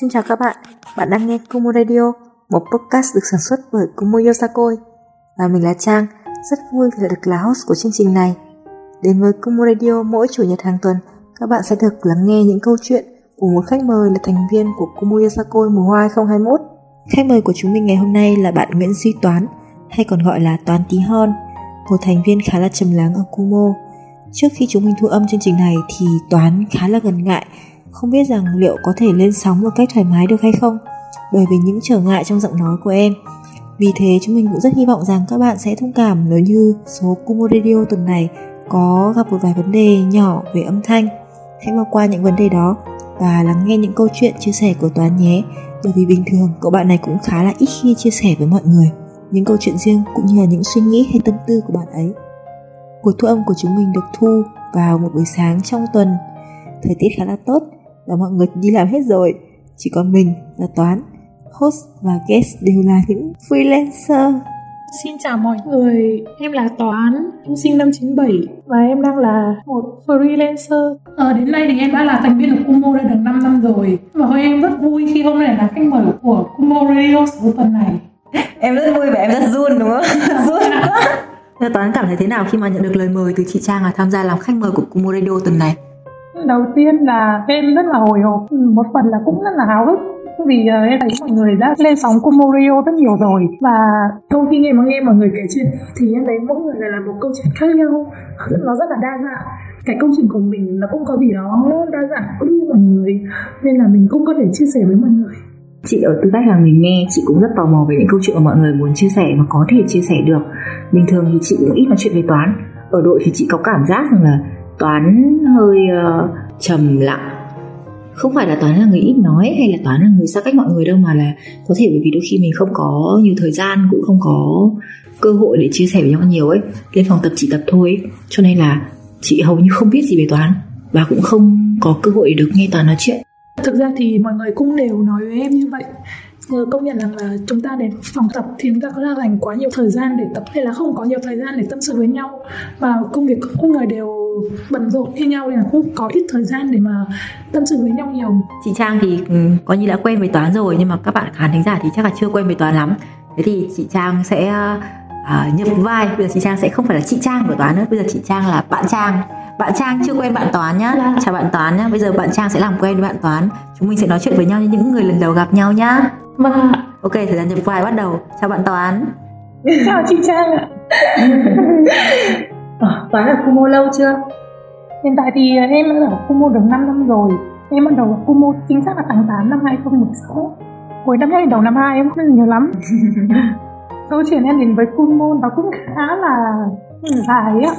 Xin chào các bạn, bạn đang nghe Kumo Radio, một podcast được sản xuất bởi Kumo Yosakoi. Và mình là Trang, rất vui vì được là host của chương trình này. Đến với Kumo Radio mỗi chủ nhật hàng tuần, các bạn sẽ được lắng nghe những câu chuyện của một khách mời là thành viên của Kumo Yosakoi mùa hoa 2021. Khách mời của chúng mình ngày hôm nay là bạn Nguyễn Duy Toán, hay còn gọi là Toán Tí Hon, một thành viên khá là trầm lắng ở Kumo. Trước khi chúng mình thu âm chương trình này thì Toán khá là ngần ngại không biết rằng liệu có thể lên sóng một cách thoải mái được hay không, bởi vì những trở ngại trong giọng nói của em. Vì thế, chúng mình cũng rất hy vọng rằng các bạn sẽ thông cảm nếu như số Kumo Radio tuần này có gặp một vài vấn đề nhỏ về âm thanh. Hãy bỏ qua những vấn đề đó và lắng nghe những câu chuyện chia sẻ của Toán nhé. Bởi vì bình thường cậu bạn này cũng khá là ít khi chia sẻ với mọi người những câu chuyện riêng cũng như là những suy nghĩ hay tâm tư của bạn ấy. Cuộc thu âm của chúng mình được thu vào một buổi sáng trong tuần. Thời tiết khá là tốt và mọi người đi làm hết rồi chỉ còn mình và toán host và guest đều là những freelancer Xin chào mọi người, em là Toán, em sinh năm 97 và em đang là một freelancer. Ờ, đến nay thì em đã là thành viên của Kumo đã được 5 năm rồi và hôm em rất vui khi hôm nay là khách mời của Kumo Radio số tuần này. em rất vui và em rất run đúng không? run. Toán cảm thấy thế nào khi mà nhận được lời mời từ chị Trang là tham gia làm khách mời của Kumo Radio tuần này? Đầu tiên là em rất là hồi hộp. Ừ, một phần là cũng rất là háo hức. Vì uh, em thấy mọi người đã lên sóng Kumorio rất nhiều rồi. Và sau khi nghe mà nghe mọi người kể chuyện thì em thấy mỗi người lại là một câu chuyện khác nhau. Nó rất là đa dạng. Cái câu chuyện của mình nó cũng có gì đó đa dạng cũng như mọi người nên là mình cũng có thể chia sẻ với mọi người. Chị ở tư cách là người nghe chị cũng rất tò mò về những câu chuyện mà mọi người muốn chia sẻ và có thể chia sẻ được. Bình thường thì chị cũng ít nói chuyện về toán. Ở đội thì chị có cảm giác rằng là toán hơi uh, trầm lặng. Không phải là toán là người ít nói hay là toán là người xa cách mọi người đâu mà là có thể bởi vì đôi khi mình không có nhiều thời gian cũng không có cơ hội để chia sẻ với nhau nhiều ấy lên phòng tập chỉ tập thôi. Ấy. cho nên là chị hầu như không biết gì về toán và cũng không có cơ hội để được nghe toán nói chuyện. Thực ra thì mọi người cũng đều nói với em như vậy. Ờ, công nhận rằng là chúng ta đến phòng tập thì chúng ta có dành quá nhiều thời gian để tập hay là không có nhiều thời gian để tâm sự với nhau. Và công việc của mỗi người đều bận rộn như nhau nên là cũng có ít thời gian để mà tâm sự với nhau nhiều. Chị Trang thì ừ, có như đã quen với toán rồi nhưng mà các bạn khán thính giả thì chắc là chưa quen với toán lắm. Thế thì chị Trang sẽ à, nhập vai. Bây giờ chị Trang sẽ không phải là chị Trang của toán nữa bây giờ chị Trang là bạn Trang. Bạn Trang chưa quen bạn Toán nhá. Chào bạn Toán nhá. Bây giờ bạn Trang sẽ làm quen với bạn Toán. Chúng mình sẽ nói chuyện với nhau như những người lần đầu gặp nhau nhá. Vâng Ok, thời gian nhập vai bắt đầu. Chào bạn Toán Chào chị Trang ạ. À, Toán ở Kumo lâu chưa? Hiện tại thì em đã ở Kumo được 5 năm rồi. Em bắt đầu ở Kumo chính xác là tháng 8 năm 2016 Cuối năm hay đầu năm 2 em không nhớ lắm. Câu chuyện em đến với Kumo nó cũng khá là dài á.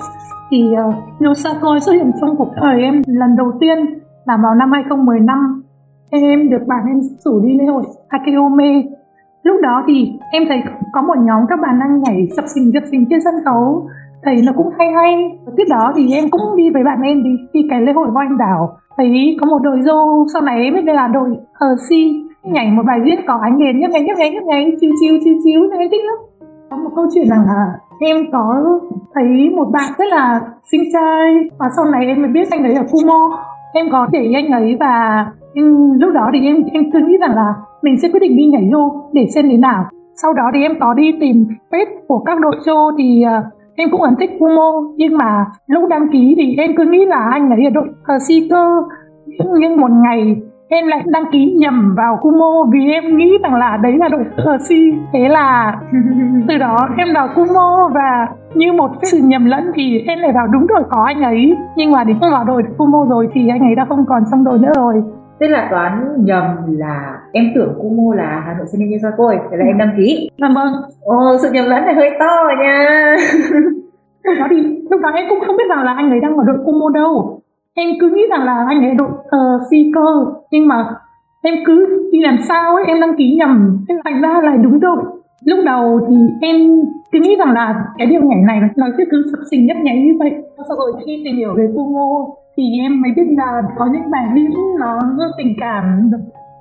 Thì uh, Yosakoi xuất hiện trong cuộc đời em lần đầu tiên là vào năm 2015 em được bạn em rủ đi lễ hội Akeome lúc đó thì em thấy có một nhóm các bạn đang nhảy sập sình sập sình trên sân khấu. Thấy nó cũng hay hay. Tiếp đó thì em cũng đi với bạn em đi đi cái lễ hội voi đảo. Thấy có một đội dô sau này em biết là đội hờ si nhảy một bài viết có ánh đèn nhấp nháy nhấp nháy nhấp nháy, chiếu chiếu chiếu chiếu em thích lắm. Có một câu chuyện rằng là em có thấy một bạn rất là xinh trai. Và sau này em mới biết anh ấy ở Kumo. Em có để anh ấy và em, lúc đó thì em em cứ nghĩ rằng là mình sẽ quyết định đi nhảy vô để xem thế nào. Sau đó thì em có đi tìm page của các đội show thì uh, em cũng ấn thích Kumo. Nhưng mà lúc đăng ký thì em cứ nghĩ là anh ấy ở đội ờ, uh, Seeker nhưng một ngày em lại đăng ký nhầm vào Kumo vì em nghĩ rằng là đấy là đội ờ, si. Thế là từ đó em vào Kumo và như một sự nhầm lẫn thì em lại vào đúng đội có anh ấy. Nhưng mà đến vào đội Kumo rồi thì anh ấy đã không còn trong đội nữa rồi. Tức là toán nhầm là em tưởng Kumo là Hà Nội Sinh Viên Côi Thế là em đăng ký. Dạ vâng Ồ sự nhầm lẫn này hơi to nha. Lúc đó thì lúc đó em cũng không biết rằng là anh ấy đang ở đội Kumo đâu. Em cứ nghĩ rằng là anh ấy đội uh, phi cơ nhưng mà em cứ đi làm sao ấy em đăng ký nhầm thành ra là đúng rồi. Lúc đầu thì em cứ nghĩ rằng là cái điều nhảy này nó sẽ cứ sập sình nhấp nháy như vậy. Sau rồi khi tìm hiểu về Kumo thì em mới biết là có những bài viết nó rất tình cảm.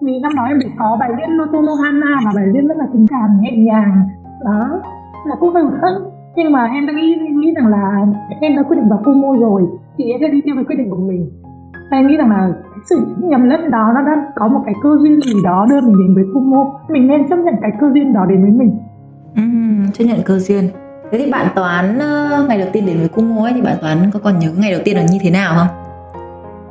Vì năm đó em bị có bài viết Notono Hana và bài viết rất là tình cảm nhẹ nhàng. Đó là cũng hơi hơn nhưng mà em đã nghĩ nghĩ rằng là em đã quyết định vào Kumo rồi thì em sẽ đi theo cái quyết định của mình. Em nghĩ rằng là sự nhầm lẫn đó nó đang có một cái cơ duyên gì đó đưa mình đến với Kumo mình nên chấp nhận cái cơ duyên đó đến với mình. Ừ, chấp nhận cơ duyên. Thế thì bạn toán ờ, ngày đầu tiên đến với Kumo ấy thì bạn toán có còn nhớ ngày đầu tiên là như thế nào không?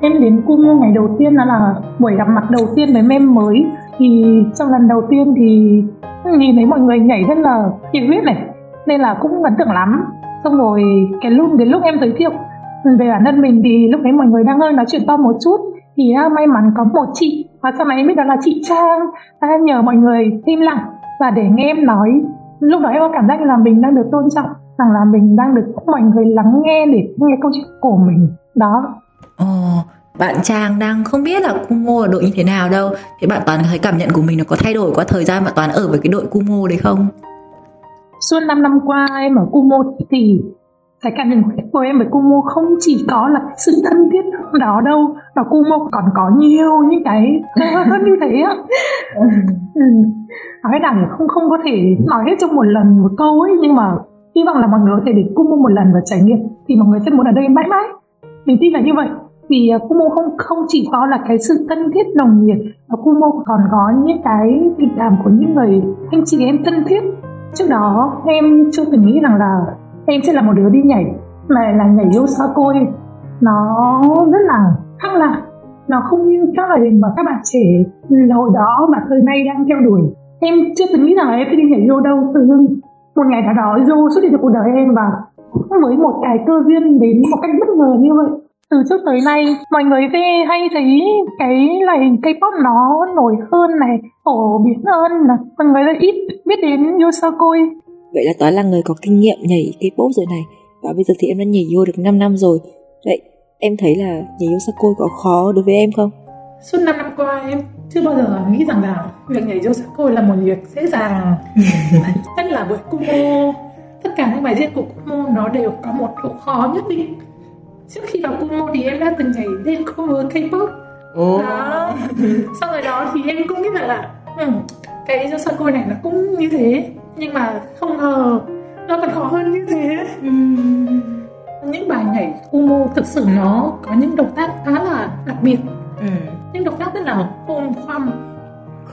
Em đến Kumo ngày đầu tiên là, là buổi gặp mặt đầu tiên với mem mới. Thì trong lần đầu tiên thì nhìn thấy mọi người nhảy rất là nhiệt huyết này nên là cũng ấn tượng lắm. Xong rồi cái lúc đến lúc em giới thiệu về bản thân mình thì lúc đấy mọi người đang hơi nói chuyện to một chút. Thì à, may mắn có một chị và sau này em biết đó là chị Trang. À, Đã nhờ mọi người im lặng và để nghe em nói. Lúc đó em có cảm giác là mình đang được tôn trọng rằng là mình đang được mọi người lắng nghe để nghe câu chuyện của mình. Đó. Ồ, bạn Trang đang không biết là Kumo ở đội như thế nào đâu. Thế bạn Toàn thấy cảm nhận của mình nó có thay đổi qua thời gian bạn Toàn ở với cái đội Kumo đấy không? Suốt 5 năm qua em ở Kumo thì cái cảm nhận của em với Kumo không chỉ có là sự thân thiết đó đâu và Kumo còn có nhiều những cái hơn như thế á. Ừ. nói rằng không không có thể nói hết trong một lần một câu ấy nhưng mà hy vọng là mọi người có thể đến Kumo một lần và trải nghiệm. Thì mọi người sẽ muốn ở đây mãi mãi. Mình tin là như vậy vì uh, à, Kumo không không chỉ có là cái sự thân thiết nồng nhiệt mà Kumo còn có những cái tình cảm của những người anh chị em thân thiết. Trước đó em chưa từng nghĩ rằng là em sẽ là một đứa đi nhảy mà là nhảy Yosakoi nó rất là khác lạ nó không như các loại hình mà các bạn trẻ hồi đó mà thời nay đang theo đuổi. Em chưa từng nghĩ rằng là em sẽ đi nhảy vô đâu từ một ngày nào đó yêu xuất hiện trong cuộc đời em và với một cái cơ duyên đến một cách bất ngờ như vậy từ trước tới nay mọi người sẽ hay thấy cái loại hình K-pop nó nổi hơn này phổ biến hơn là mọi người rất ít biết đến Yosakoi vậy là toán là người có kinh nghiệm nhảy K-pop rồi này. Và bây giờ thì em đã nhảy vô được 5 năm rồi. Vậy em thấy là nhảy Yosakoi có khó đối với em không? Suốt 5 năm qua em chưa bao giờ nghĩ rằng là việc nhảy Yosakoi là một việc dễ dàng. Tất là bởi Kumo. Tất cả những bài diễn của Kumo nó đều có một độ khó nhất định trước khi vào Kumo thì em đã từng nhảy lên cover K-pop. Oh. đó. Sau rồi đó thì em cũng nghĩ rằng là ừ, cái Yosakoi này nó cũng như thế nhưng mà không ngờ nó còn khó hơn như thế. Uhm. những bài nhảy Kumo thực sự nó có những động tác khá là đặc biệt. Ừ. những động tác rất là hùng khoăm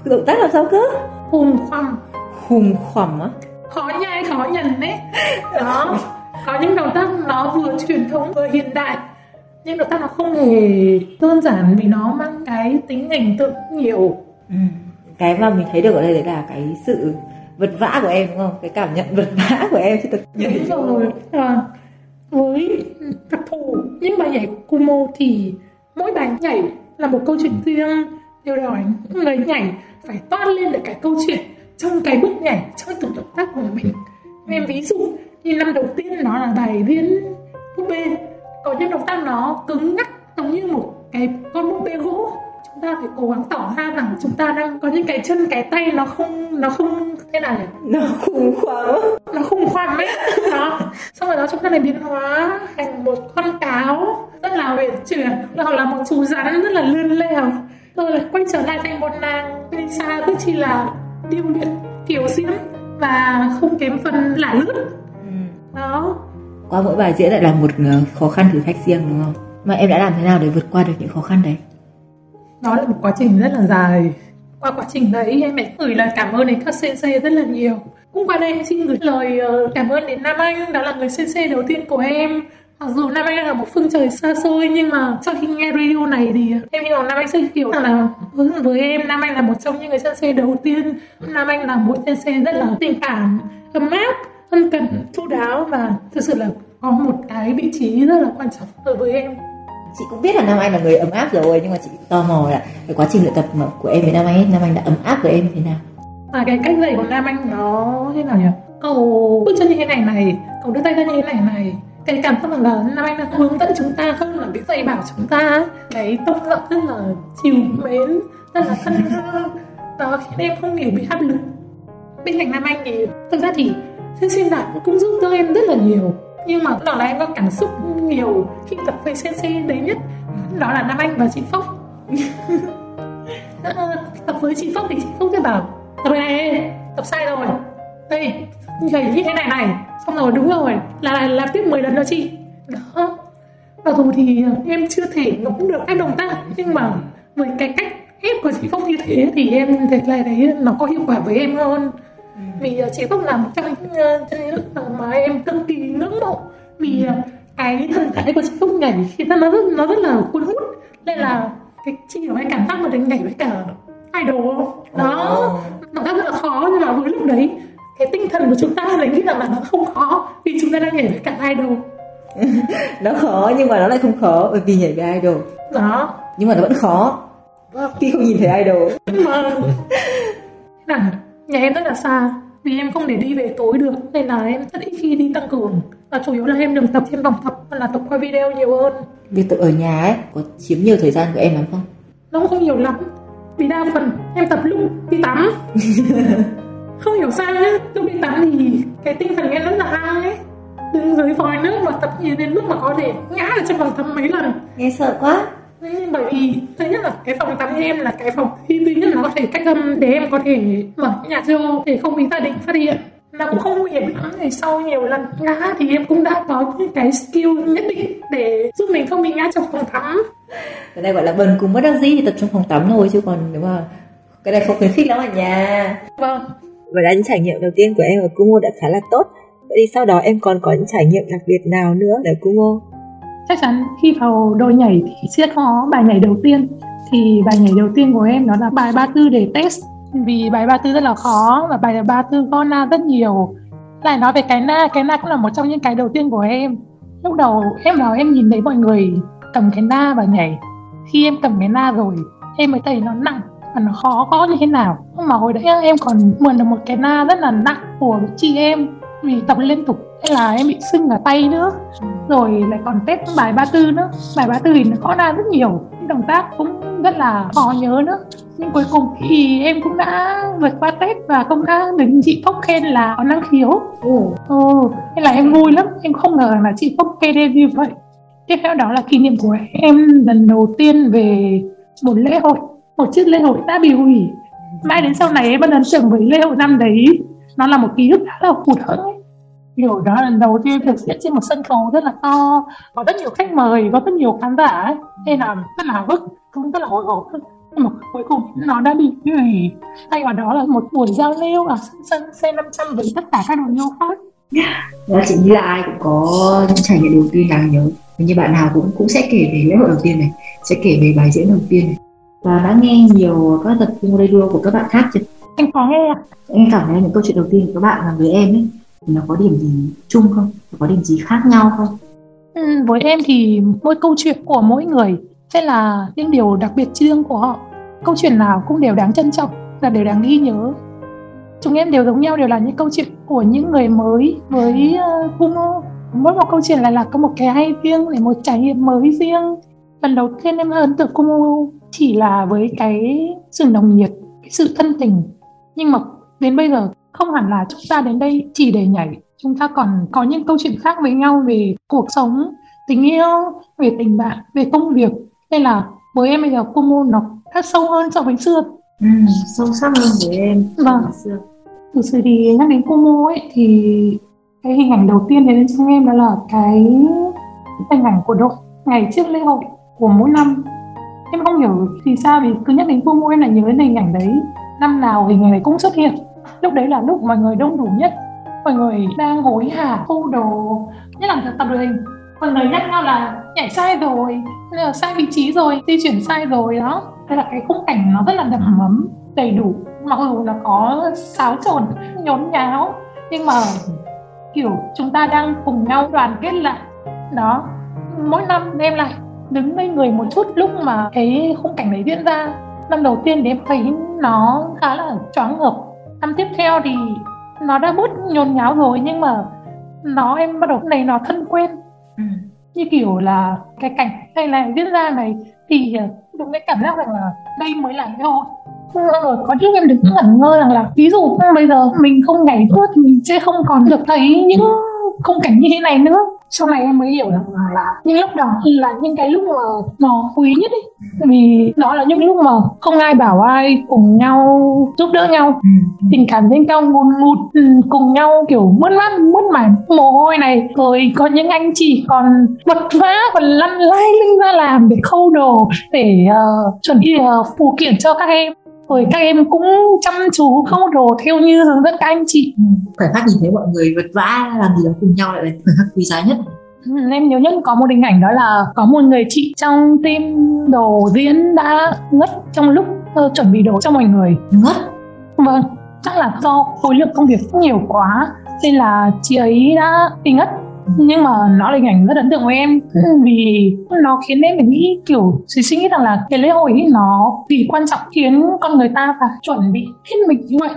động tác làm sao cơ? Hùng khoăm hùng khoằm á? Khó nhai khó nhận đấy. Đó có những động tác nó vừa truyền thống vừa hiện đại nhưng động tác nó không hề đơn giản vì nó mang cái tính hình tượng nhiều. Ừ. cái mà mình thấy được ở đây đấy là cái sự vật vã của em đúng không? Cái cảm nhận vật vã của em chứ thực đúng rồi. À, với đặc thù những bài nhảy của Kumo thì mỗi bài nhảy là một câu chuyện riêng. Điều đòi người nhảy phải toát lên được cái câu chuyện trong cái bước nhảy trong từng động tác của mình. Em ví dụ như năm đầu tiên nó là bài diễn búp bê. Có những động tác nó cứng ngắc giống như một cái con búp bê gỗ. Chúng ta phải cố gắng tỏ ra rằng chúng ta đang có những cái chân cái tay nó không nó không thế nào nhỉ? Nó khủng khoằm nó khủng khoằm ấy đó. Xong rồi đó chúng ta lại biến hóa thành một con cáo rất là huyền chuyển. Hoặc là một chú rắn rất là lươn lèo. Rồi lại quay trở lại thành một nàng Lisa rất chi là điêu luyện kiểu diễm và không kém phần lả lướt. Đó qua mỗi bài diễn lại là một ờ, khó khăn thử thách riêng đúng không? Mà em đã làm thế nào để vượt qua được những khó khăn đấy? Nó là một quá trình rất là dài. Qua quá trình đấy em phải gửi lời cảm ơn đến các sensei rất là nhiều. Cũng qua đây em xin gửi lời ờ, cảm ơn đến Nam Anh đó là người sensei đầu tiên của em. Mặc dù Nam Anh là một phương trời xa xôi nhưng mà sau khi nghe radio này thì em hy vọng Nam Anh sẽ hiểu là với, với em Nam Anh là một trong những người sensei đầu tiên. Nam Anh là một sensei rất là tình cảm ấm áp ân cần chu đáo và thực sự là có một cái vị trí rất là quan trọng đối với em. Chị cũng biết là Nam Anh là người ấm áp rồi nhưng mà chị tò mò là cái quá trình luyện tập của em với Nam Anh ấy, Nam Anh đã ấm áp với em thế nào? À cái cách dạy của Nam Anh nó thế nào nhỉ? Cậu bước chân như thế này này cậu đưa tay ra như thế này này cái cảm giác là Nam Anh đang hướng dẫn chúng ta hơn là biết dạy bảo chúng ta cái tông giọng rất là chiều mến rất là thân thương. Đó khiến em không hề bị áp lực. Bên cạnh Nam Anh thì thực ra thì thế Sen Đạt cũng giúp đỡ em rất là nhiều. Nhưng mà đó là em có cảm xúc nhiều khi tập với CC đấy nhất? Đó là Nam Anh và chị Phúc. Ờ, tập với chị Phúc thì chị Phúc sẽ bảo, tập này, tập sai rồi. Đây, gầy như thế này này, xong rồi đúng rồi, là làm tiếp 10 lần đó chị. Đó. Mặc dù thì ờ, em chưa thể ngẫm được các động tác, nhưng mà với cái cách ép của chị Phúc như thế thì em thấy là đấy nó có hiệu quả với em hơn vì uh, chị Phúc là một trong những nữ mà em cực kỳ ngưỡng mộ. Vì uh, cái thần thái của chị Phúc nhảy khi nó rất nó rất là cuốn hút. Nên là cái chị có cái cảm giác mà được nhảy với cả idol đó. Nó rất là khó nhưng mà với lúc đấy cái tinh thần của chúng ta lại nghĩ rằng là nó không khó vì chúng ta đang nhảy với cả idol. Nó khó nhưng mà nó lại không khó bởi vì nhảy với idol. Đó. Nhưng mà nó vẫn khó. Vâng. Khi không nhìn thấy idol. Mà là nhà em rất là xa vì em không để đi về tối được nên là em rất ít khi đi tăng cường. Và chủ yếu là em được tập trên phòng tập hoặc là tập qua video nhiều hơn. Việc tập ở nhà ấy có chiếm nhiều thời gian của em lắm không? Nó cũng không nhiều lắm vì đa phần em tập lúc đi tắm. Không hiểu sao nhá lúc đi tắm thì cái tinh thần em rất là hăng ấy. Đứng dưới vòi nước mà tập nhiều đến mức mà có thể ngã ở trong phòng tắm mấy lần. Nghe sợ quá bởi vì thứ nhất là cái phòng tắm em là cái phòng duy nhất là có thể cách âm để em có thể mở nhạc vô để không bị gia đình phát hiện. Là cũng không nguy hiểm lắm thì sau nhiều lần ngã thì em cũng đã có những cái skill nhất định để giúp mình không bị ngã trong phòng tắm. Cái này gọi là bần cùng bất đắc dĩ thì tập trong phòng tắm thôi chứ còn nếu mà cái này không khuyến khích lắm ở nhà. Vâng. Và đã những trải nghiệm đầu tiên của em ở Kumo đã khá là tốt. Vậy thì sau đó em còn có những trải nghiệm đặc biệt nào nữa ở Kumo? Chắc chắn khi vào đôi nhảy thì sẽ có bài nhảy đầu tiên. Thì bài nhảy đầu tiên của em đó là bài ba tư để test. Vì bài ba tư rất là khó và bài ba tư có na rất nhiều. Lại nói về cái na cái na cũng là một trong những cái đầu tiên của em. Lúc đầu em vào em nhìn thấy mọi người cầm cái na và nhảy. Khi em cầm cái na rồi, em mới thấy nó nặng và nó khó có như thế nào. Nhưng mà hồi đấy em còn mượn được một cái na rất là nặng của chị em vì tập liên tục nên là em bị sưng ở tay nữa. Rồi lại còn test bài ba tư nữa. Bài ba tư thì nó có ra rất nhiều. Những động tác cũng rất là khó nhớ nữa. Nhưng cuối cùng thì em cũng đã vượt qua test và cũng đã được. Chị Phúc khen là có năng khiếu. Ừ nên là em vui lắm. Em không ngờ là chị Phúc khen em như vậy. Tiếp theo đó là kỷ niệm của em lần đầu tiên về một lễ hội. Một chiếc lễ hội đã bị hủy. Mãi đến sau này em vẫn ấn tượng với lễ hội năm đấy. Nó là một ký ức khá là hụt hẫng kiểu đó lần đầu tiên thực hiện trên một sân khấu rất là to. Có rất nhiều khách mời có rất nhiều khán giả ấy. Nên là rất là háo hức cũng rất là hồi hộp. Mà cuối cùng nó đã bị hủy. Thay vào đó là một buổi giao lưu ở sân sân C500 với tất cả các đội yêu khác. Đó chị nghĩ là ai cũng có những trải nghiệm đầu tiên đáng nhớ. Như bạn nào cũng cũng sẽ kể về lễ hội đầu tiên này Sẽ kể về bài diễn đầu tiên này. Và đã nghe nhiều các tập Radio của các bạn khác chưa? em có nghe Em cảm thấy những câu chuyện đầu tiên của các bạn là với em ấy nó có điểm gì chung không? Có điểm gì khác nhau không? Ừ, với em thì mỗi câu chuyện của mỗi người sẽ là những điều đặc biệt riêng của họ câu chuyện nào cũng đều đáng trân trọng và đều đáng ghi nhớ chúng em đều giống nhau đều là những câu chuyện của những người mới với ờ, cũng mỗi một câu chuyện lại là có một cái hay riêng để một trải nghiệm mới riêng lần đầu tiên em ấn tượng Kumo chỉ là với cái sự nồng nhiệt cái sự thân tình nhưng mà đến bây giờ không hẳn là chúng ta đến đây chỉ để nhảy chúng ta còn có những câu chuyện khác với nhau về cuộc sống tình yêu về tình bạn về công việc. Nên là với em bây giờ Kumo nó đã sâu hơn so với xưa. Ừ, sâu sắc hơn với em Vâng. xưa. thực sự thì nhắc đến Kumo ấy thì cái hình ảnh đầu tiên đến trong em đó là cái hình ảnh của đội ngày trước lễ hội của mỗi năm. Em không hiểu vì sao vì cứ nhắc đến Kumo em lại nhớ đến hình ảnh đấy. Năm nào hình ảnh này cũng xuất hiện lúc đấy là lúc mọi người đông đủ nhất. Mọi người đang hối hả, thu đồ. Nhất là tập đội hình. Mọi người nhắc nhau là, nhảy sai rồi là sai vị trí rồi, di chuyển sai rồi đó. Đây là cái khung cảnh nó rất là đầm ấm, đầy đủ. Mặc dù là có xáo trộn, nhốn nháo, nhưng mà, kiểu, chúng ta đang cùng nhau đoàn kết lại. Đó. Mỗi năm em lại đứng ngây người một chút lúc mà cái khung cảnh đấy diễn ra. Năm đầu tiên thì em thấy nó khá là choáng ngợp năm tiếp theo thì nó đã bớt nhốn nháo rồi nhưng mà nó em bắt đầu này nó thân quen. Ừ. như kiểu là cái cảnh này này diễn ra này thì ờ, đúng cái cảm giác rằng là đây mới là lễ hội. Rồi có lúc em đứng ngẩn ngơ rằng là ví dụ bây giờ mình không nhảy nữa thì mình sẽ không còn được thấy những khung cảnh như thế này nữa sau này em mới hiểu rằng là những lúc đó là những cái lúc mà nó quý nhất ấy vì đó là những lúc mà không ai bảo ai cùng nhau giúp đỡ nhau. Ừ. tình cảm bên nhau ngùn ngụt ừ, cùng nhau kiểu mất mát mất mải. Mồ hôi này rồi có những anh chị còn vật vã còn lăn lai lưng ra làm để khâu đồ để uh, chuẩn bị uh, phụ kiện cho các em rồi các em cũng chăm chú khâu đồ theo như hướng dẫn các anh chị. Ừ. khoảnh khắc nhìn thấy mọi người vật vã làm gì đó cùng nhau lại là khoảnh khắc quý giá nhất. Ừ, em nhớ nhất có một hình ảnh đó là có một người chị trong team đồ diễn đã ngất trong lúc uh, chuẩn bị đồ cho mọi người. Ngất? Vâng chắc là do khối lượng công việc nhiều quá nên là chị ấy đã bị ngất nhưng mà nó là hình ảnh rất ấn tượng với em. Vì nó khiến em phải nghĩ kiểu suy suy nghĩ rằng là cái lễ hội ấy nó vì quan trọng khiến con người ta phải chuẩn bị hết mình như vậy.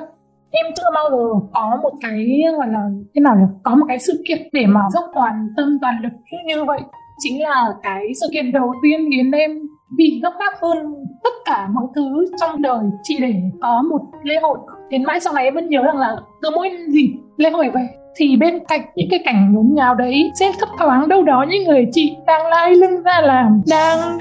Em chưa bao giờ có một cái gọi là thế nào nhỉ? Có một cái sự kiện để mà dốc toàn tâm toàn lực như vậy. Chính là cái sự kiện đầu tiên khiến em bị gấp gáp hơn tất cả mọi thứ trong đời. Chỉ để có một lễ hội. Đến mãi sau này em vẫn nhớ rằng là cứ mỗi dịp lễ hội về thì bên cạnh những cái cảnh nhốn nháo đấy, sẽ thấp thoáng đâu đó những người chị đang lai lưng ra làm, đang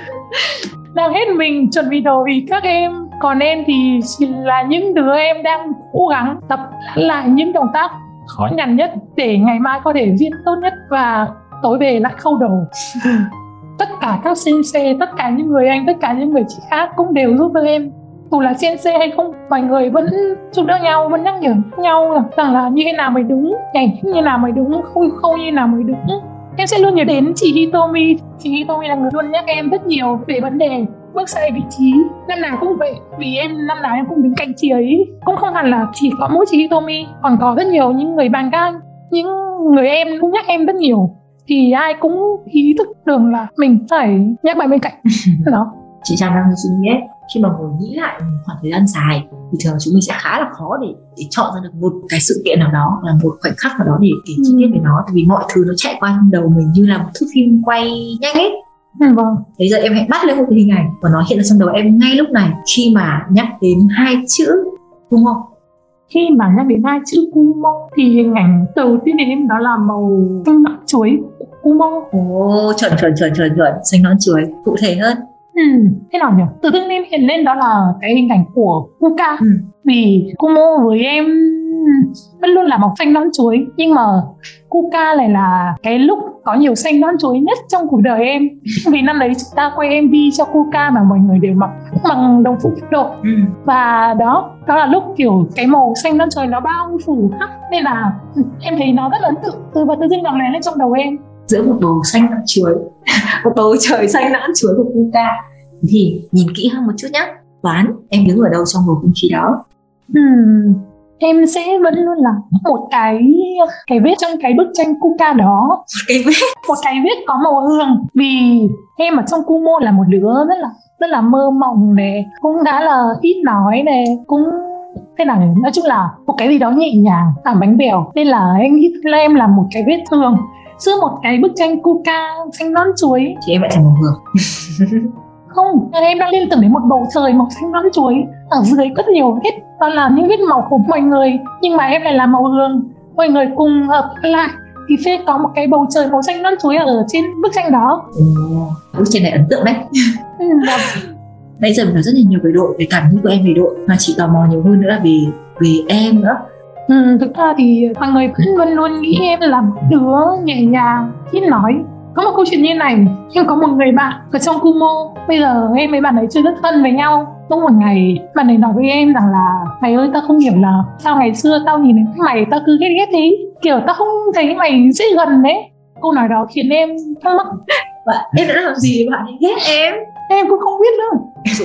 đang hết mình chuẩn bị đồ vì các em. Còn em thì chỉ là những đứa em đang cố gắng tập lại những động tác khó nhằn nhất để ngày mai có thể diễn tốt nhất và tối về lại khâu đồ tất cả các sinh xe, tất cả những người anh, tất cả những người chị khác cũng đều giúp đỡ em dù là CNC hay không mọi người vẫn giúp đỡ nhau vẫn nhắc nhở nhau rằng là như thế nào mới đúng. Nhảy như nào mới đúng khâu khâu như nào mới đúng. Em sẽ luôn nhớ đến chị Hitomi. Chị Hitomi là người luôn nhắc em rất nhiều về vấn đề bước sai vị trí. Năm nào cũng vậy vì em năm nào em cũng đứng cạnh chị ấy. Cũng không hẳn là chỉ có mỗi chị Hitomi còn có rất nhiều những người bạn gang những người em cũng nhắc em rất nhiều. Thì ai cũng ý thức được là mình phải nhắc bạn bên cạnh. Đó. Chị Trang đang suy nghĩ ấy khi mà ngồi nghĩ lại một khoảng thời gian dài thì thường chúng mình sẽ khá là khó để để chọn ra được một cái sự kiện nào đó là một khoảnh khắc nào đó để kể chi tiết về nó vì mọi thứ nó chạy qua trong đầu mình như là một thước phim quay nhanh ấy Ừ, vâng. Thế giờ em hãy bắt lên một cái hình ảnh và nó hiện ra trong đầu em ngay lúc này khi mà nhắc đến hai chữ không? Khi mà nhắc đến hai chữ Kumo thì hình ảnh đầu tiên đến em đó là màu xanh nõn chuối Kumo. Ồ, chuẩn chuẩn chuẩn chuẩn chuẩn xanh nõn chuối. Cụ thể hơn. Ừ, thế nào nhỉ? Tự dưng em hiện lên đó là cái hình ảnh của Kuka. Ừ. Vì Kumo với em vẫn luôn là màu xanh non chuối nhưng mà Kuka lại là cái lúc có nhiều xanh non chuối nhất trong cuộc đời em vì năm đấy chúng ta quay MV cho Kuka mà mọi người đều mặc bằng đồng phục độ ừ. và đó đó là lúc kiểu cái màu xanh non chuối nó bao phủ khắp nên là em thấy nó rất ấn tượng từ và tự dưng nó lóe lên trong đầu em giữa một bầu xanh nắng chuối một bầu trời xanh nắng chuối của Kuka thì nhìn kỹ hơn một chút nhé đoán em đứng ở đâu trong bầu không khí đó? Hmm, em sẽ vẫn luôn là một cái cái vết trong cái bức tranh Kuka đó. Cái vết? Một cái vết có màu hương vì em ở trong Kumo là một đứa rất là rất là mơ mộng này cũng đã là ít nói này cũng thế nào nhỉ? nói chung là một cái gì đó nhẹ nhàng làm bánh bèo. Nên là em nghĩ là em là một cái vết thương giữa một cái bức tranh Kuka xanh non chuối. Thì em lại thành màu hương không em đang liên tưởng đến một bầu trời màu xanh non chuối. Ở dưới rất nhiều vết đó là những vết màu của mọi người nhưng mà em lại là màu hương mọi người cùng hợp lại thì sẽ có một cái bầu trời màu xanh non chuối ở trên bức tranh đó. Ừ, bức tranh này ấn tượng đấy. Ừ, nãy giờ mình nói rất là nhiều về đội về cảm nghĩ của em về đội mà chị tò mò nhiều hơn nữa là về về em nữa ừ, thực ra thì mọi người vẫn luôn luôn nghĩ em là một đứa nhẹ nhàng ít nói. Có một câu chuyện như này em có một người bạn ở trong Kumo bây giờ em với bạn ấy chưa rất thân với nhau. Lúc một ngày bạn ấy nói với em rằng là mày ơi tao không hiểu là sao ngày xưa tao nhìn thấy mày tao cứ ghét ghét thế. Kiểu tao không thấy mày dễ gần đấy. Câu nói đó khiến em thắc mắc. Bạn em đã làm gì bạn ấy ghét em? Em cũng không biết nữa.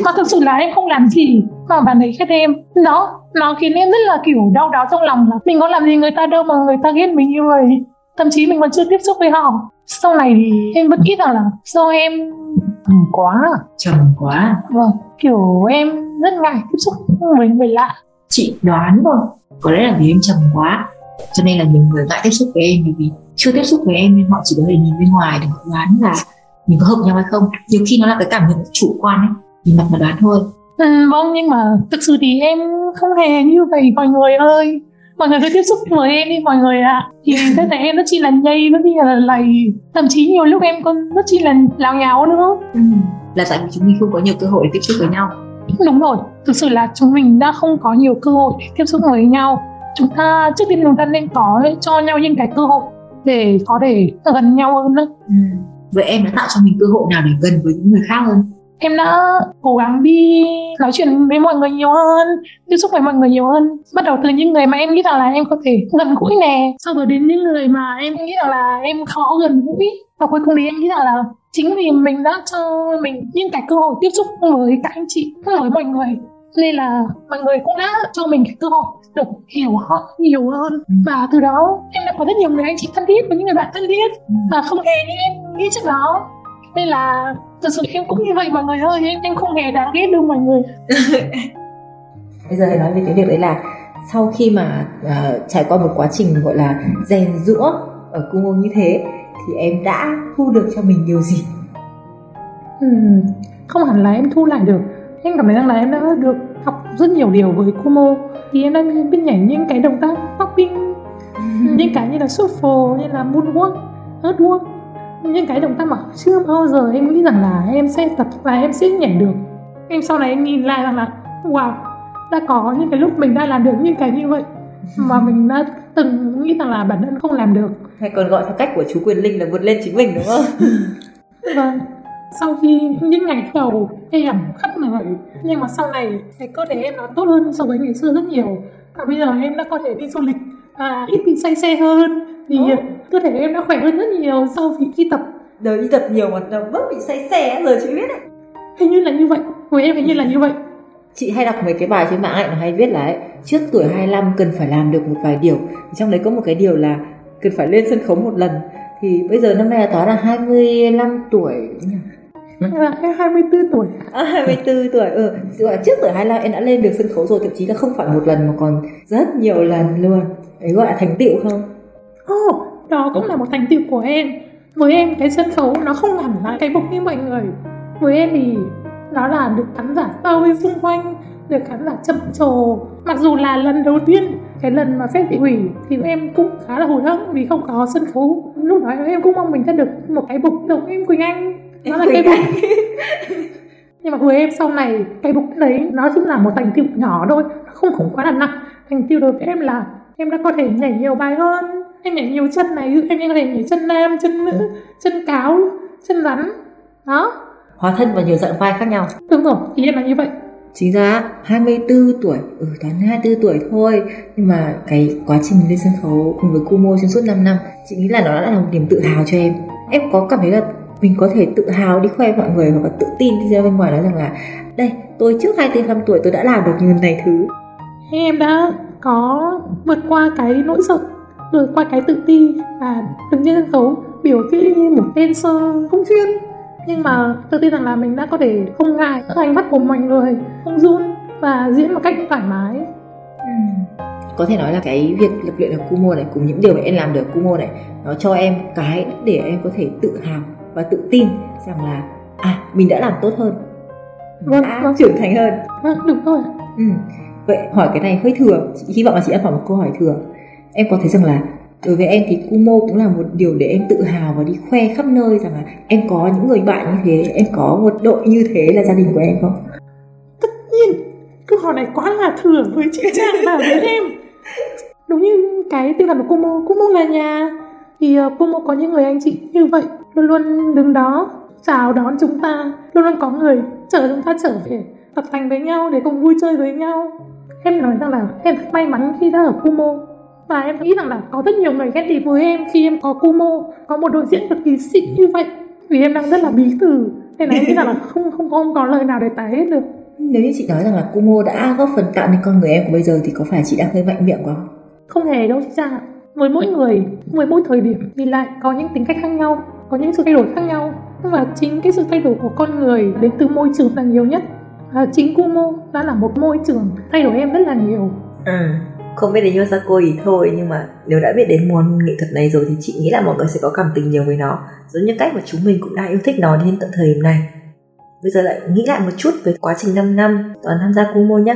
Mà thực sự là em không làm gì mà bạn ấy ghét em? Đó nó khiến em rất là kiểu đau đớn trong lòng là mình có làm gì người ta đâu mà người ta ghét mình như vậy. Thậm chí mình còn chưa tiếp xúc với họ. Sau này thì em vẫn nghĩ rằng là do em trầm quá. Trầm quá. Vâng kiểu em rất ngại tiếp xúc với người lạ. Chị đoán thôi. Có lẽ là vì em trầm quá. Cho nên là nhiều người ngại tiếp xúc với em vì, vì chưa tiếp xúc với em nên họ chỉ có thể nhìn bên ngoài để họ đoán là mình có hợp nhau hay không? Nhiều khi nó là cái cảm nhận chủ quan ấy nhìn mặt mà đoán thôi. Ừ, vâng nhưng mà thực sự thì em không hề như vậy. Mọi người ơi mọi người cứ tiếp xúc với em đi mọi người ạ. À. thì mình thấy em rất chi là nhây rất chi là lầy. Thậm chí nhiều lúc em còn rất chi là láo nháo nữa. Ừ. là tại vì chúng mình không có nhiều cơ hội để tiếp xúc với nhau. Đúng rồi thực sự là chúng mình đã không có nhiều cơ hội để tiếp xúc với nhau. Chúng ta trước tiên chúng ta nên có cho nhau những cái cơ hội để có thể gần nhau hơn nữa ừ. Vậy em đã tạo cho mình cơ hội nào để gần với những người khác hơn em đã cố gắng đi nói chuyện với mọi người nhiều hơn tiếp xúc với mọi người nhiều hơn. Bắt đầu từ những người mà em nghĩ rằng là em có thể gần gũi nè. Sau rồi đến những người mà em nghĩ rằng là em khó gần gũi. Và cuối cùng thì em nghĩ rằng là chính vì mình đã cho mình những cái cơ hội tiếp xúc với các anh chị với mọi người nên là mọi người cũng đã cho mình cái cơ hội được hiểu họ nhiều hơn. Ừ. và từ đó em đã có rất nhiều người anh chị thân thiết với những người bạn thân thiết. Ừ. và không hề như em nghĩ trước đó. Nên là thật sự em cũng như vậy mọi người ơi em em không hề đáng ghét đâu mọi người. Bây giờ nói về cái việc đấy là sau khi mà uh, trải qua một quá trình gọi là rèn rũa ở cung môn như thế thì em đã thu được cho mình điều gì? Ừ, không hẳn là em thu lại được. Em cảm thấy rằng là em đã được học rất nhiều điều với Kumo thì em đã biết nhảy những cái động tác popping những cái như là shuffle như là moonwalk earthwalk những cái động tác mà chưa bao giờ em nghĩ rằng là em sẽ tập và em sẽ nhảy được. Em sau này em nhìn lại rằng là wow đã có những cái lúc mình đã làm được những cái như vậy mà mình đã từng nghĩ rằng là bản thân không làm được. Hay còn gọi theo cách của chú quyền linh là vượt lên chính mình đúng không? Vâng sau khi những ngày đầu em khắp người nhưng mà sau này cái cơ thể em nó tốt hơn so với ngày xưa rất nhiều. Và bây giờ em đã có thể đi du lịch à, ít bị say xe hơn thì ừ. Cơ thể em đã khỏe hơn rất nhiều sau khi, khi tập. Đời đi tập nhiều mà nó vẫn bị say xe giờ chị biết đấy. Hình như là như vậy. Với em hình như là như vậy. Chị hay đọc mấy cái bài trên mạng ấy nó hay viết là ấy, trước tuổi 25 cần phải làm được một vài điều. Trong đấy có một cái điều là cần phải lên sân khấu một lần. Thì bây giờ năm nay là toán là 25 tuổi là em 24 tuổi. À, 24 tuổi ừ. Trước tuổi 25 em đã lên được sân khấu rồi thậm chí là không phải một lần mà còn rất nhiều lần luôn. Đấy gọi là thành tựu không? Ồ oh, đó cũng là một thành tựu của em. Với em cái sân khấu nó không hẳn là cái bục như mọi người. Với em thì đó là được khán giả bao vây xung quanh được khán giả chậm trồ. Mặc dù là lần đầu tiên cái lần mà phép bị hủy thì em cũng khá là hụt hẫng vì không có sân khấu. Lúc đó em cũng mong mình sẽ được một cái bục giống em quỳnh anh. Nó là cây bục nhưng mà với em sau này cây bục đấy nó cũng là một thành tựu nhỏ thôi nó không khủng quá là nặng. Thành tựu đối với em là em đã có thể nhảy nhiều bài hơn em nhảy nhiều chân này em có thể nhảy chân nam chân nữ chân cáo chân rắn. Đó. Hóa thân vào nhiều dạng vai khác nhau. Đúng rồi ý em là như vậy. Chính ra 24 tuổi ừ toán 24 tuổi thôi. Nhưng mà cái quá trình lên sân khấu cùng với Kumo trong suốt 5 năm chị nghĩ là nó đã là một niềm tự hào cho em. Em có cảm thấy là mình có thể tự hào đi khoe mọi người hoặc là tự tin đi ra bên ngoài nói rằng là đây tôi trước 24 tuổi tôi đã làm được như này thứ. Em đã có vượt qua cái nỗi sợ vượt qua cái tự ti và đứng trên sân khấu biểu diễn một dancer không chuyên nhưng mà tự tin rằng là mình đã có thể không ngại ánh mắt của mọi người không run và diễn một cách thoải mái ừ. có thể nói là cái việc tập luyện ở Kumo này cùng những điều mà em làm được Kumo này nó cho em cái để em có thể tự hào và tự tin rằng là à mình đã làm tốt hơn vâng, đã vâng. trưởng thành hơn vâng đúng rồi ừ. vậy hỏi cái này hơi thừa chị hy vọng là chị đã hỏi một câu hỏi thừa em có thấy rằng là đối với em thì Kumo cũng là một điều để em tự hào và đi khoe khắp nơi rằng là em có những người bạn như thế em có một đội như thế là gia đình của em không? Tất nhiên câu hỏi này quá là thừa với chị Trang và với em. Đúng như cái tinh thần của Kumo Kumo là nhà. Thì uh, Kumo có những người anh chị như vậy luôn luôn đứng đó chào đón chúng ta luôn luôn có người chở chúng ta trở về tập thành với nhau để cùng vui chơi với nhau. Em nói rằng là em may mắn khi đã ở Kumo và em nghĩ rằng là có rất nhiều người ghét đi với em khi em có Kumo có một đội diễn cực kỳ xịn như vậy vì em đang rất là bí tử nên là em nghĩ rằng là không không không có lời nào để tả hết được nếu như chị nói rằng là Kumo đã góp phần tạo nên con người em của bây giờ thì có phải chị đang hơi mạnh miệng quá không? Không hề đâu chị Trang ạ. Với mỗi người, với mỗi thời điểm thì lại có những tính cách khác nhau, có những sự thay đổi khác nhau. Và chính cái sự thay đổi của con người đến từ môi trường là nhiều nhất. À, chính Kumo đã là một môi trường thay đổi em rất là nhiều. Ừ không biết đến Yosako thì thôi, nhưng mà nếu đã biết đến môn nghệ thuật này rồi thì chị nghĩ là mọi người sẽ có cảm tình nhiều với nó. Giống như cách mà chúng mình cũng đã yêu thích nó đến tận thời điểm này. Bây giờ lại nghĩ lại một chút về quá trình 5 năm toàn tham gia Kumo nhé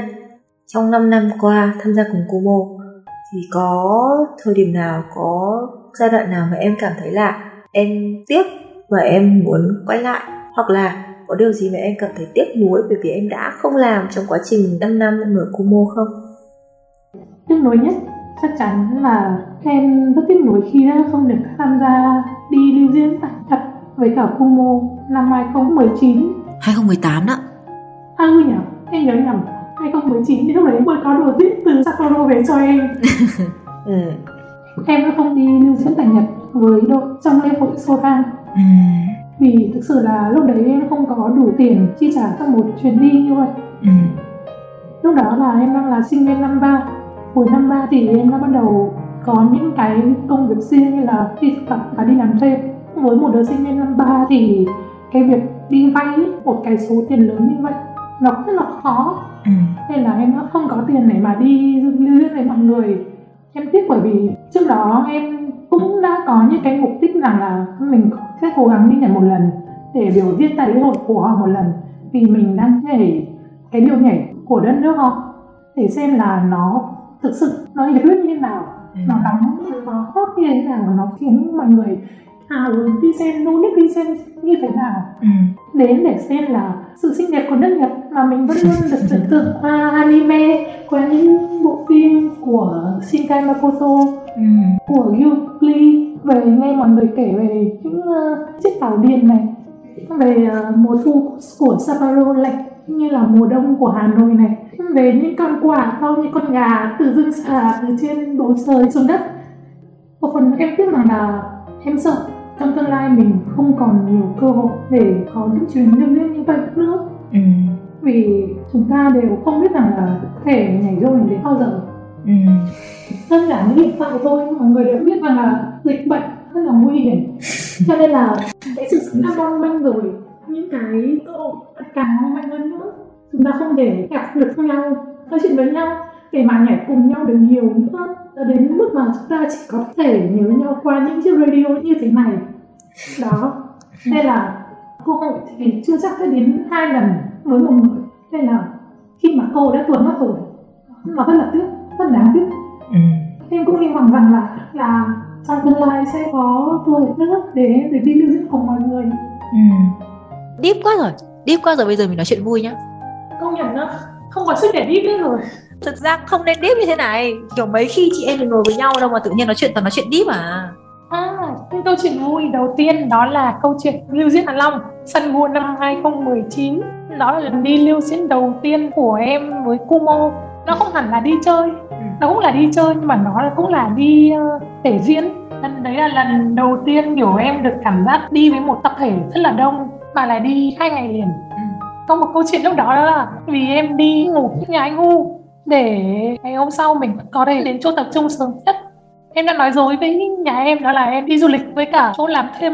trong 5 năm qua tham gia cùng Kumo thì có thời điểm nào, có giai đoạn nào mà em cảm thấy là em tiếc và em muốn quay lại? Hoặc là có điều gì mà em cảm thấy tiếc nuối bởi vì em đã không làm trong quá trình 5 năm em mở Kumo không? Tiếc nuối nhất. Chắc chắn là em rất tiếc nuối khi đã không được tham gia đi lưu diễn tại thật với cả Kumo năm 2019 2018 đó À ừ nhỉ, em nhớ nhầm. 2019 thì lúc đấy mới có đồ diễn từ Sapporo về cho em. Ừ. Em đã không đi lưu diễn tại Nhật với đội trong lễ hội Soran ừ. Vì thực sự là lúc đấy em không có đủ tiền chi trả cho một chuyến đi như vậy. Ừ. Lúc đó là em đang là sinh viên năm ba Hồi năm ba thì em đã bắt đầu có những cái công việc riêng như là đi thực tập và đi làm thêm. Với một đứa sinh viên năm ba thì cái việc đi vay một cái số tiền lớn như vậy nó rất là khó. Ừ. nên là em đã không có tiền để mà đi diễn với mọi người. Em tiếc bởi vì trước đó em cũng đã có những cái mục đích rằng là mình sẽ cố gắng đi nhảy một lần để biểu diễn tại lễ hội của họ một lần. Vì mình đang nhảy cái điệu nhảy của đất nước họ. Để xem là nó thực sự nó huyết như thế nào ừ. nó đóng nó hot như thế nào nó khiến mọi người hào hứng đi xem nô nức đi xem như thế nào ừ. đến để xem là sự xinh đẹp của nước Nhật mà mình vẫn luôn được tưởng tượng qua anime qua những bộ phim của Shinkai Makoto ừ. của Yukli về nghe mọi người kể về những uh, chiếc tàu điện này về uh, mùa thu của Sapporo lạnh như là mùa đông của Hà Nội này. Về những con quả to như con gà từ dương xà từ trên bầu trời xuống đất. Một phần em tiếc rằng là em sợ trong tương lai mình không còn nhiều cơ hội để có những chuyến lưu diễn như vậy nữa. Ừ. vì chúng ta đều không biết rằng là thể nhảy rồi đến bao giờ. Ừ. đơn giản như hiện tại thôi mọi người đều biết rằng là dịch bệnh rất là nguy hiểm. Cho nên là cái sự mong manh rồi những cái cơ hội càng mong manh hơn nữa. Chúng ta không thể gặp được nhau nói chuyện với nhau để mà nhảy cùng nhau được nhiều nữa. Đến mức mà chúng ta chỉ có thể nhớ nhau qua những chiếc radio như thế này. Đó nên là cơ hội thì chưa chắc sẽ đến hai lần với một người. Nên là khi mà cô đã tuột mất rồi. Nó rất là tiếc rất đáng tiếc. Ừ. em cũng hy vọng rằng là là trong tương lai sẽ có cơ hội nữa để để đi lưu diễn cùng mọi người. Ừ. deep quá rồi. Deep quá rồi bây giờ mình nói chuyện vui nhá. Công nhận đó không có sức để deep nữa rồi. Thực ra không nên deep như thế này. Kiểu mấy khi chị em mình ngồi với nhau đâu mà tự nhiên nói chuyện toàn nói chuyện deep à? À, cái câu chuyện vui đầu tiên đó là câu chuyện lưu diễn Hạ Long sân vua năm 2019 đó là lần đi lưu diễn đầu tiên của em với Kumo. Nó không hẳn là đi chơi. Nó cũng là đi chơi nhưng mà nó cũng là đi uh, thể diễn. Lần đấy là lần đầu tiên kiểu em được cảm giác đi với một tập thể rất là đông mà lại đi hai ngày liền. Có một câu chuyện lúc đó là vì em đi ngủ nhà anh U để ngày hôm sau mình có thể đến chỗ tập trung sớm nhất. Em đã nói dối với nhà em đó là em đi du lịch với cả chỗ làm thêm.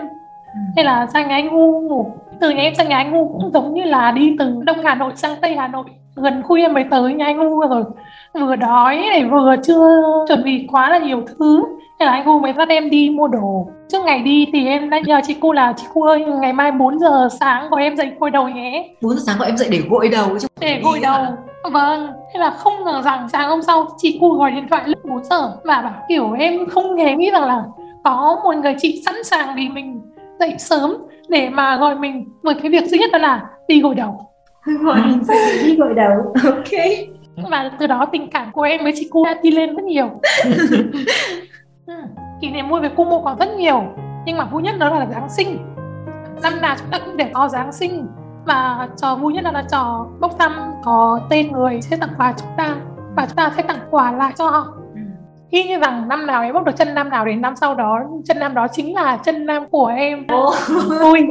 Ừ. hay là sang nhà anh u ngủ. Từ nhà em sang nhà anh u cũng giống như là đi từ đông hà nội sang tây hà nội. Gần khuya mới tới nhà anh u rồi. Vừa đói này vừa chưa chuẩn bị quá là nhiều thứ nên là anh u mới dắt em đi mua đồ trước ngày đi thì em đã nhờ chị cô là chị cô ơi ngày mai 4 giờ sáng của em dậy gội đầu nhé 4 giờ sáng của em dậy để gội đầu chứ để gội đầu Vâng, thế là không ngờ rằng sáng hôm sau chị cu gọi điện thoại lúc 4 giờ và bảo kiểu em không hề nghĩ rằng là có một người chị sẵn sàng vì mình dậy sớm để mà gọi mình với cái việc duy nhất đó là đi gội đầu. Gọi mình dậy đi gội đầu, ok. Và từ đó tình cảm của em với chị cu đã đi lên rất nhiều. ừ. Kỷ niệm vui với cu mua còn rất nhiều nhưng mà vui nhất đó là Giáng sinh. Năm nào chúng ta cũng để có Giáng sinh và trò vui nhất là, là trò bốc thăm có tên người sẽ tặng quà chúng ta và chúng ta sẽ tặng quà lại cho họ. Y như rằng năm nào em bốc được chân nam nào đến năm sau đó chân nam đó chính là chân nam của em. Vui.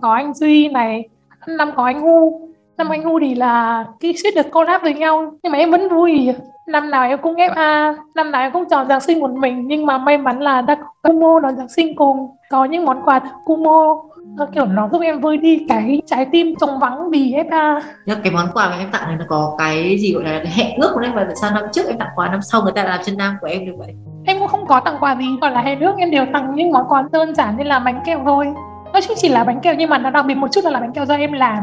Có anh duy này năm có anh hu năm anh hu thì là cái suýt được collab với nhau nhưng mà em vẫn vui. Năm nào em cũng ép a năm nào em cũng chọn giáng sinh một mình nhưng mà may mắn là đã có Kumo đón giáng sinh cùng có những món quà từ Kumo. Nó kiểu nó giúp em vơi đi cái trái tim trống vắng vì FA Nhưng cái món quà mà em tặng này nó có cái gì gọi là hẹn ước của em và sao năm trước em tặng quà năm sau người ta làm chân nam của em được vậy? Em cũng không có tặng quà gì gọi là hẹn ước em đều tặng những món quà đơn giản như là bánh kẹo thôi. Nó chỉ chỉ là bánh kẹo nhưng mà nó đặc biệt một chút là, là bánh kẹo do em làm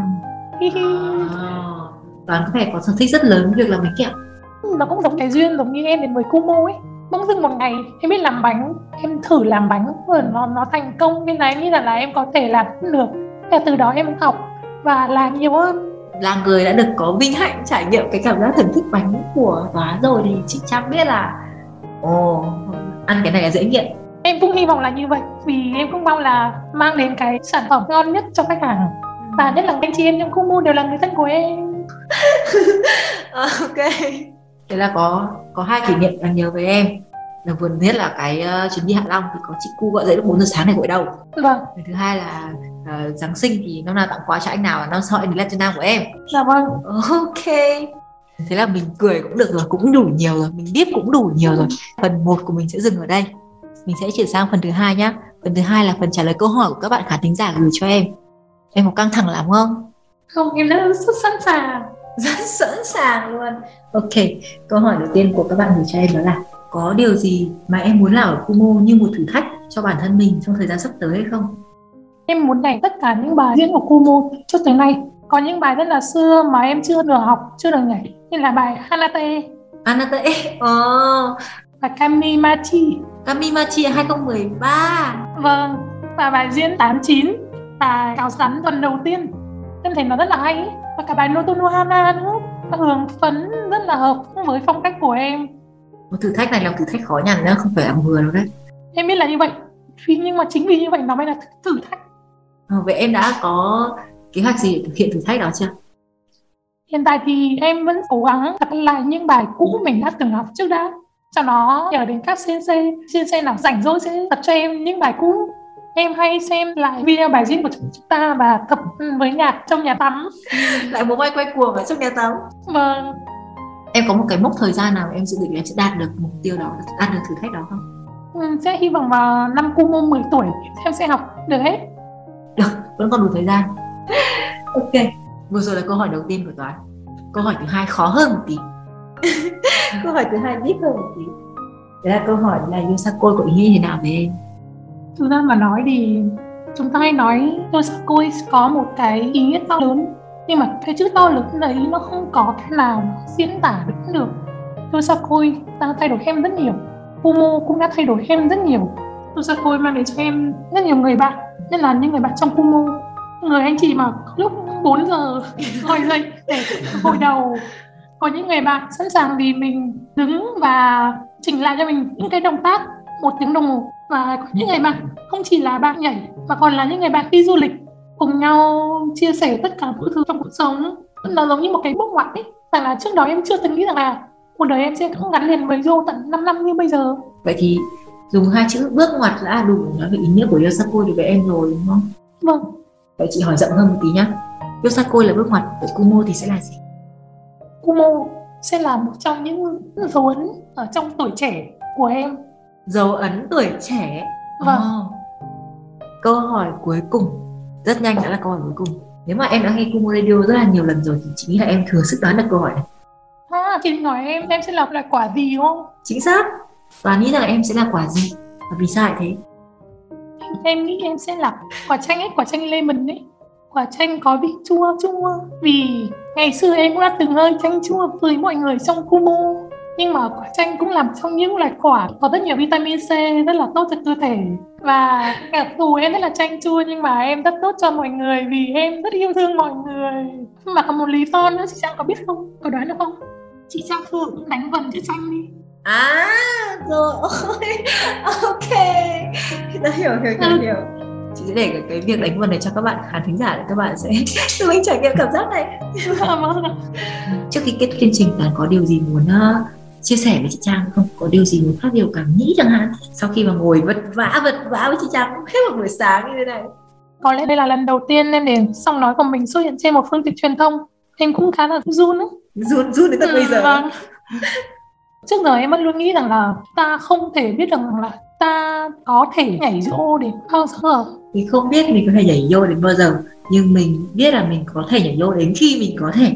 Toán có vẻ có sở thích rất lớn với việc làm bánh kẹo. Nó cũng giống cái duyên giống như em đến với Kumo ấy. Bỗng dưng một ngày em biết làm bánh em thử làm bánh rồi nó nó thành công. Là em nghĩ rằng là em có thể làm được. Và từ đó em học và làm nhiều hơn. Là người đã được có vinh hạnh trải nghiệm cái cảm giác thưởng thức bánh của toán rồi thì chị Trang biết là ồ ăn cái này là dễ nghiện. Em cũng hy vọng là như vậy vì em cũng mong là mang đến cái sản phẩm ngon nhất cho khách hàng và nhất là anh chị em trong khu mua đều là người thân của em. Ok. Thế là có có hai kỷ niệm đáng nhớ với em. Đầu vừa nhất là cái uh, chuyến đi Hạ Long thì có chị cu gọi dậy lúc 4 giờ sáng này gọi đâu vâng. Thứ hai là uh, Giáng sinh thì năm nào tặng quà cho anh nào và năm sau anh đến lên cho nam của em. Dạ vâng. Ok. Thế là mình cười cũng được rồi cũng đủ nhiều rồi mình biết cũng đủ nhiều rồi. Phần 1 của mình sẽ dừng ở đây. Mình sẽ chuyển sang phần thứ hai nhá. Phần thứ hai là phần trả lời câu hỏi của các bạn khán thính giả gửi cho em em có căng thẳng lắm không? Không em đã rất sẵn sàng. Rất sẵn sàng luôn. Ok câu hỏi đầu tiên của các bạn gửi cho em đó là có điều gì mà em muốn làm ở Kumo như một thử thách cho bản thân mình trong thời gian sắp tới hay không? Em muốn nhảy tất cả những bài diễn của Kumo trước tới nay. Có những bài rất là xưa mà em chưa được học chưa được nhảy như là bài Hanate. Anate oh. và Kamimachi. Kamimachi 2013 vâng và bài diễn 89 và cáo rắn tuần đầu tiên. Em thấy nó rất là hay ấy. và cả bài Notono Hana nữa. Và hưởng phấn rất là hợp với phong cách của em. Một thử thách này là một thử thách khó nhằn nữa không phải là vừa đâu đấy. Em biết là như vậy. Vì nhưng mà chính vì như vậy nó mới là thử thách. Ờ, vậy em đã có kế hoạch gì để thực hiện thử thách đó chưa? Hiện tại thì em vẫn cố gắng tập lại những bài cũ mình đã từng học trước đã. Cho nó nhờ đến các sensei. Sensei nào rảnh rỗi sẽ tập cho em những bài cũ em hay xem lại video bài diễn của chúng ta và tập với nhạc trong nhà tắm. Lại muốn quay quay cuồng ở trong nhà tắm. Vâng. Em có một cái mốc thời gian nào em dự định em sẽ đạt được mục tiêu đó đạt được thử thách đó không? Ừ, sẽ hy vọng vào năm Kumo 10 tuổi em sẽ học được hết. Được vẫn còn đủ thời gian. Ok vừa rồi là câu hỏi đầu tiên của toán. Câu hỏi thứ hai khó hơn một tí. Câu hỏi thứ hai deep hơn một tí. Đấy là câu hỏi là Yosakoi có ý nghĩa thế nào với em thực ra mà nói thì chúng ta hay nói tôi Yosakoi có một cái ý nghĩa to lớn, nhưng mà cái chữ to lớn đấy nó không có cái nào diễn tả được được. Yosakoi đang thay đổi em rất nhiều, Kumo cũng đã thay đổi em rất nhiều. Yosakoi mang đến cho em rất nhiều người bạn, nhất là những người bạn trong Kumo. Người anh chị mà lúc 4 giờ ngồi dậy để hồi đầu, có những người bạn sẵn sàng vì mình đứng và chỉnh lại cho mình những cái động tác một tiếng đồng hồ và những người bạn không chỉ là bạn nhảy mà còn là những người bạn đi du lịch cùng nhau chia sẻ tất cả mọi thứ trong cuộc sống. Nó giống như một cái bước ngoặt ấy. Rằng là trước đó em chưa từng nghĩ rằng là cuộc đời em sẽ không gắn liền với Yo tận 5 năm như bây giờ. Vậy thì dùng hai chữ bước ngoặt đã đủ nói về ý nghĩa của Yosakoi đối với em rồi đúng không? Vâng. Vậy chị hỏi rộng hơn một tí nhá. Yosakoi là bước ngoặt vậy Kumo thì sẽ là gì? Kumo sẽ là một trong những dấu ấn ở trong tuổi trẻ của em dấu ấn tuổi trẻ. Vâng. Ồ. câu hỏi cuối cùng rất nhanh đã là câu hỏi cuối cùng. Nếu mà em đã nghe Kumo Radio rất là nhiều lần rồi thì chị nghĩ là em thừa sức đoán được câu hỏi này. À, định hỏi em em sẽ lọc lại quả gì không? Chính xác. Và nghĩ rằng em sẽ là quả gì? Và vì sao lại thế? Em nghĩ em sẽ là quả chanh ấy quả chanh lemon ấy. Quả chanh có vị chua chua. Vì ngày xưa em cũng đã từng hơi chanh chua với mọi người trong Kumo nhưng mà quả chanh cũng là một trong những loại quả có rất nhiều vitamin C rất là tốt cho cơ thể. Và cả dù em rất là chanh chua nhưng mà em rất tốt cho mọi người vì em rất yêu thương mọi người. Mà có một lý do nữa chị Trang có biết không? Có đoán được không? Chị Trang thử đánh vần chữ chanh đi. À rồi ôi ok. Đã hiểu hiểu hiểu Ừ. hiểu. Chị sẽ để cái, việc đánh vần này cho các bạn khán thính giả để các bạn sẽ tự mình trải nghiệm cảm giác này. Dạ vâng trước khi kết chương trình toàn có điều gì muốn uh, chia sẻ với chị Trang không? Có điều gì muốn phát biểu cảm nghĩ chẳng hạn? Sau khi mà ngồi vật vã vật vã với chị Trang hết một buổi sáng như thế này. Có lẽ đây là lần đầu tiên em để xong nói của mình xuất hiện trên một phương tiện truyền thông. Em cũng khá là run ấy. Run run đến tận bây Ừ, giờ. Vâng. trước giờ em vẫn luôn nghĩ rằng là ta không thể biết được rằng là ta có thể nhảy rô đến bao giờ. Mình không biết mình có thể nhảy vô đến bao giờ nhưng mình biết là mình có thể nhảy vô đến khi mình có thể.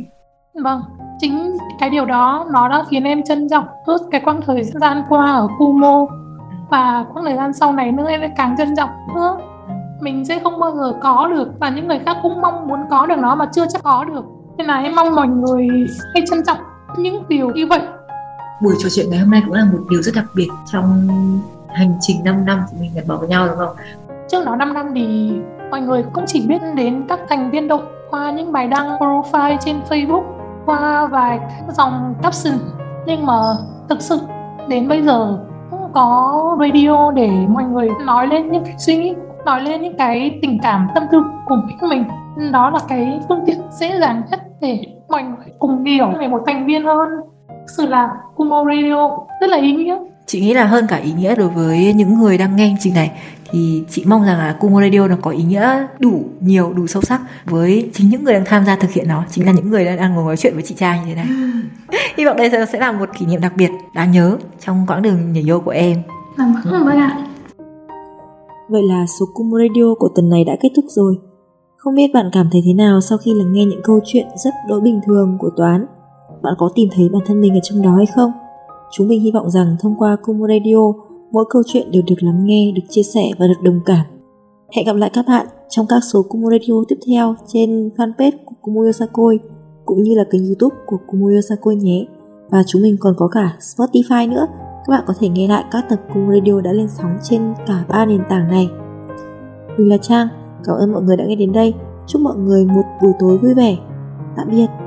Vâng chính cái điều đó nó đã khiến em trân trọng suốt cái quãng thời gian qua ở Kumo. Và quãng thời gian sau này nữa em lại càng trân trọng nữa. Mình sẽ không bao giờ có được và những người khác cũng mong muốn có được nó mà chưa chắc có được. Nên là em mong mọi người hãy trân trọng những điều như vậy. Buổi trò chuyện ngày hôm nay cũng là một điều rất đặc biệt trong hành trình 5 năm của mình gắn bó với nhau đúng không? Trước đó 5 năm thì mọi người cũng chỉ biết đến các thành viên đội qua những bài đăng profile trên Facebook qua vài dòng caption nhưng mà thực sự đến bây giờ cũng có radio để mọi người nói lên những cái suy nghĩ, nói lên những cái tình cảm tâm tư của mình. Đó là cái phương tiện dễ dàng nhất để mọi người cùng hiểu về một thành viên hơn. Sự là Kumo Radio rất là ý nghĩa. Chị nghĩ là hơn cả ý nghĩa đối với những người đang nghe chương trình này thì chị mong rằng là Kumo Radio nó có ý nghĩa đủ nhiều đủ sâu sắc với chính những người đang tham gia thực hiện nó. Chính là những người đang, ngồi nói chuyện với chị Trang như thế này. Hy vọng đây sẽ là một kỷ niệm đặc biệt đáng nhớ trong quãng đường nhảy vô của em. Vâng vâng ạ. Vậy là số Kumo Radio của tuần này đã kết thúc rồi. Không biết bạn cảm thấy thế nào sau khi lắng nghe những câu chuyện rất đối bình thường của Toán? Bạn có tìm thấy bản thân mình ở trong đó hay không? Chúng mình hy vọng rằng thông qua Kumo Radio, mỗi câu chuyện đều được lắng nghe, được chia sẻ và được đồng cảm. Hẹn gặp lại các bạn trong các số Kumo Radio tiếp theo trên fanpage của Kumo Yosakoi cũng như là kênh youtube của Kumo Yosakoi nhé. Và chúng mình còn có cả Spotify nữa. Các bạn có thể nghe lại các tập Kumo Radio đã lên sóng trên cả ba nền tảng này. Mình là Trang, cảm ơn mọi người đã nghe đến đây. Chúc mọi người một buổi tối vui vẻ. Tạm biệt.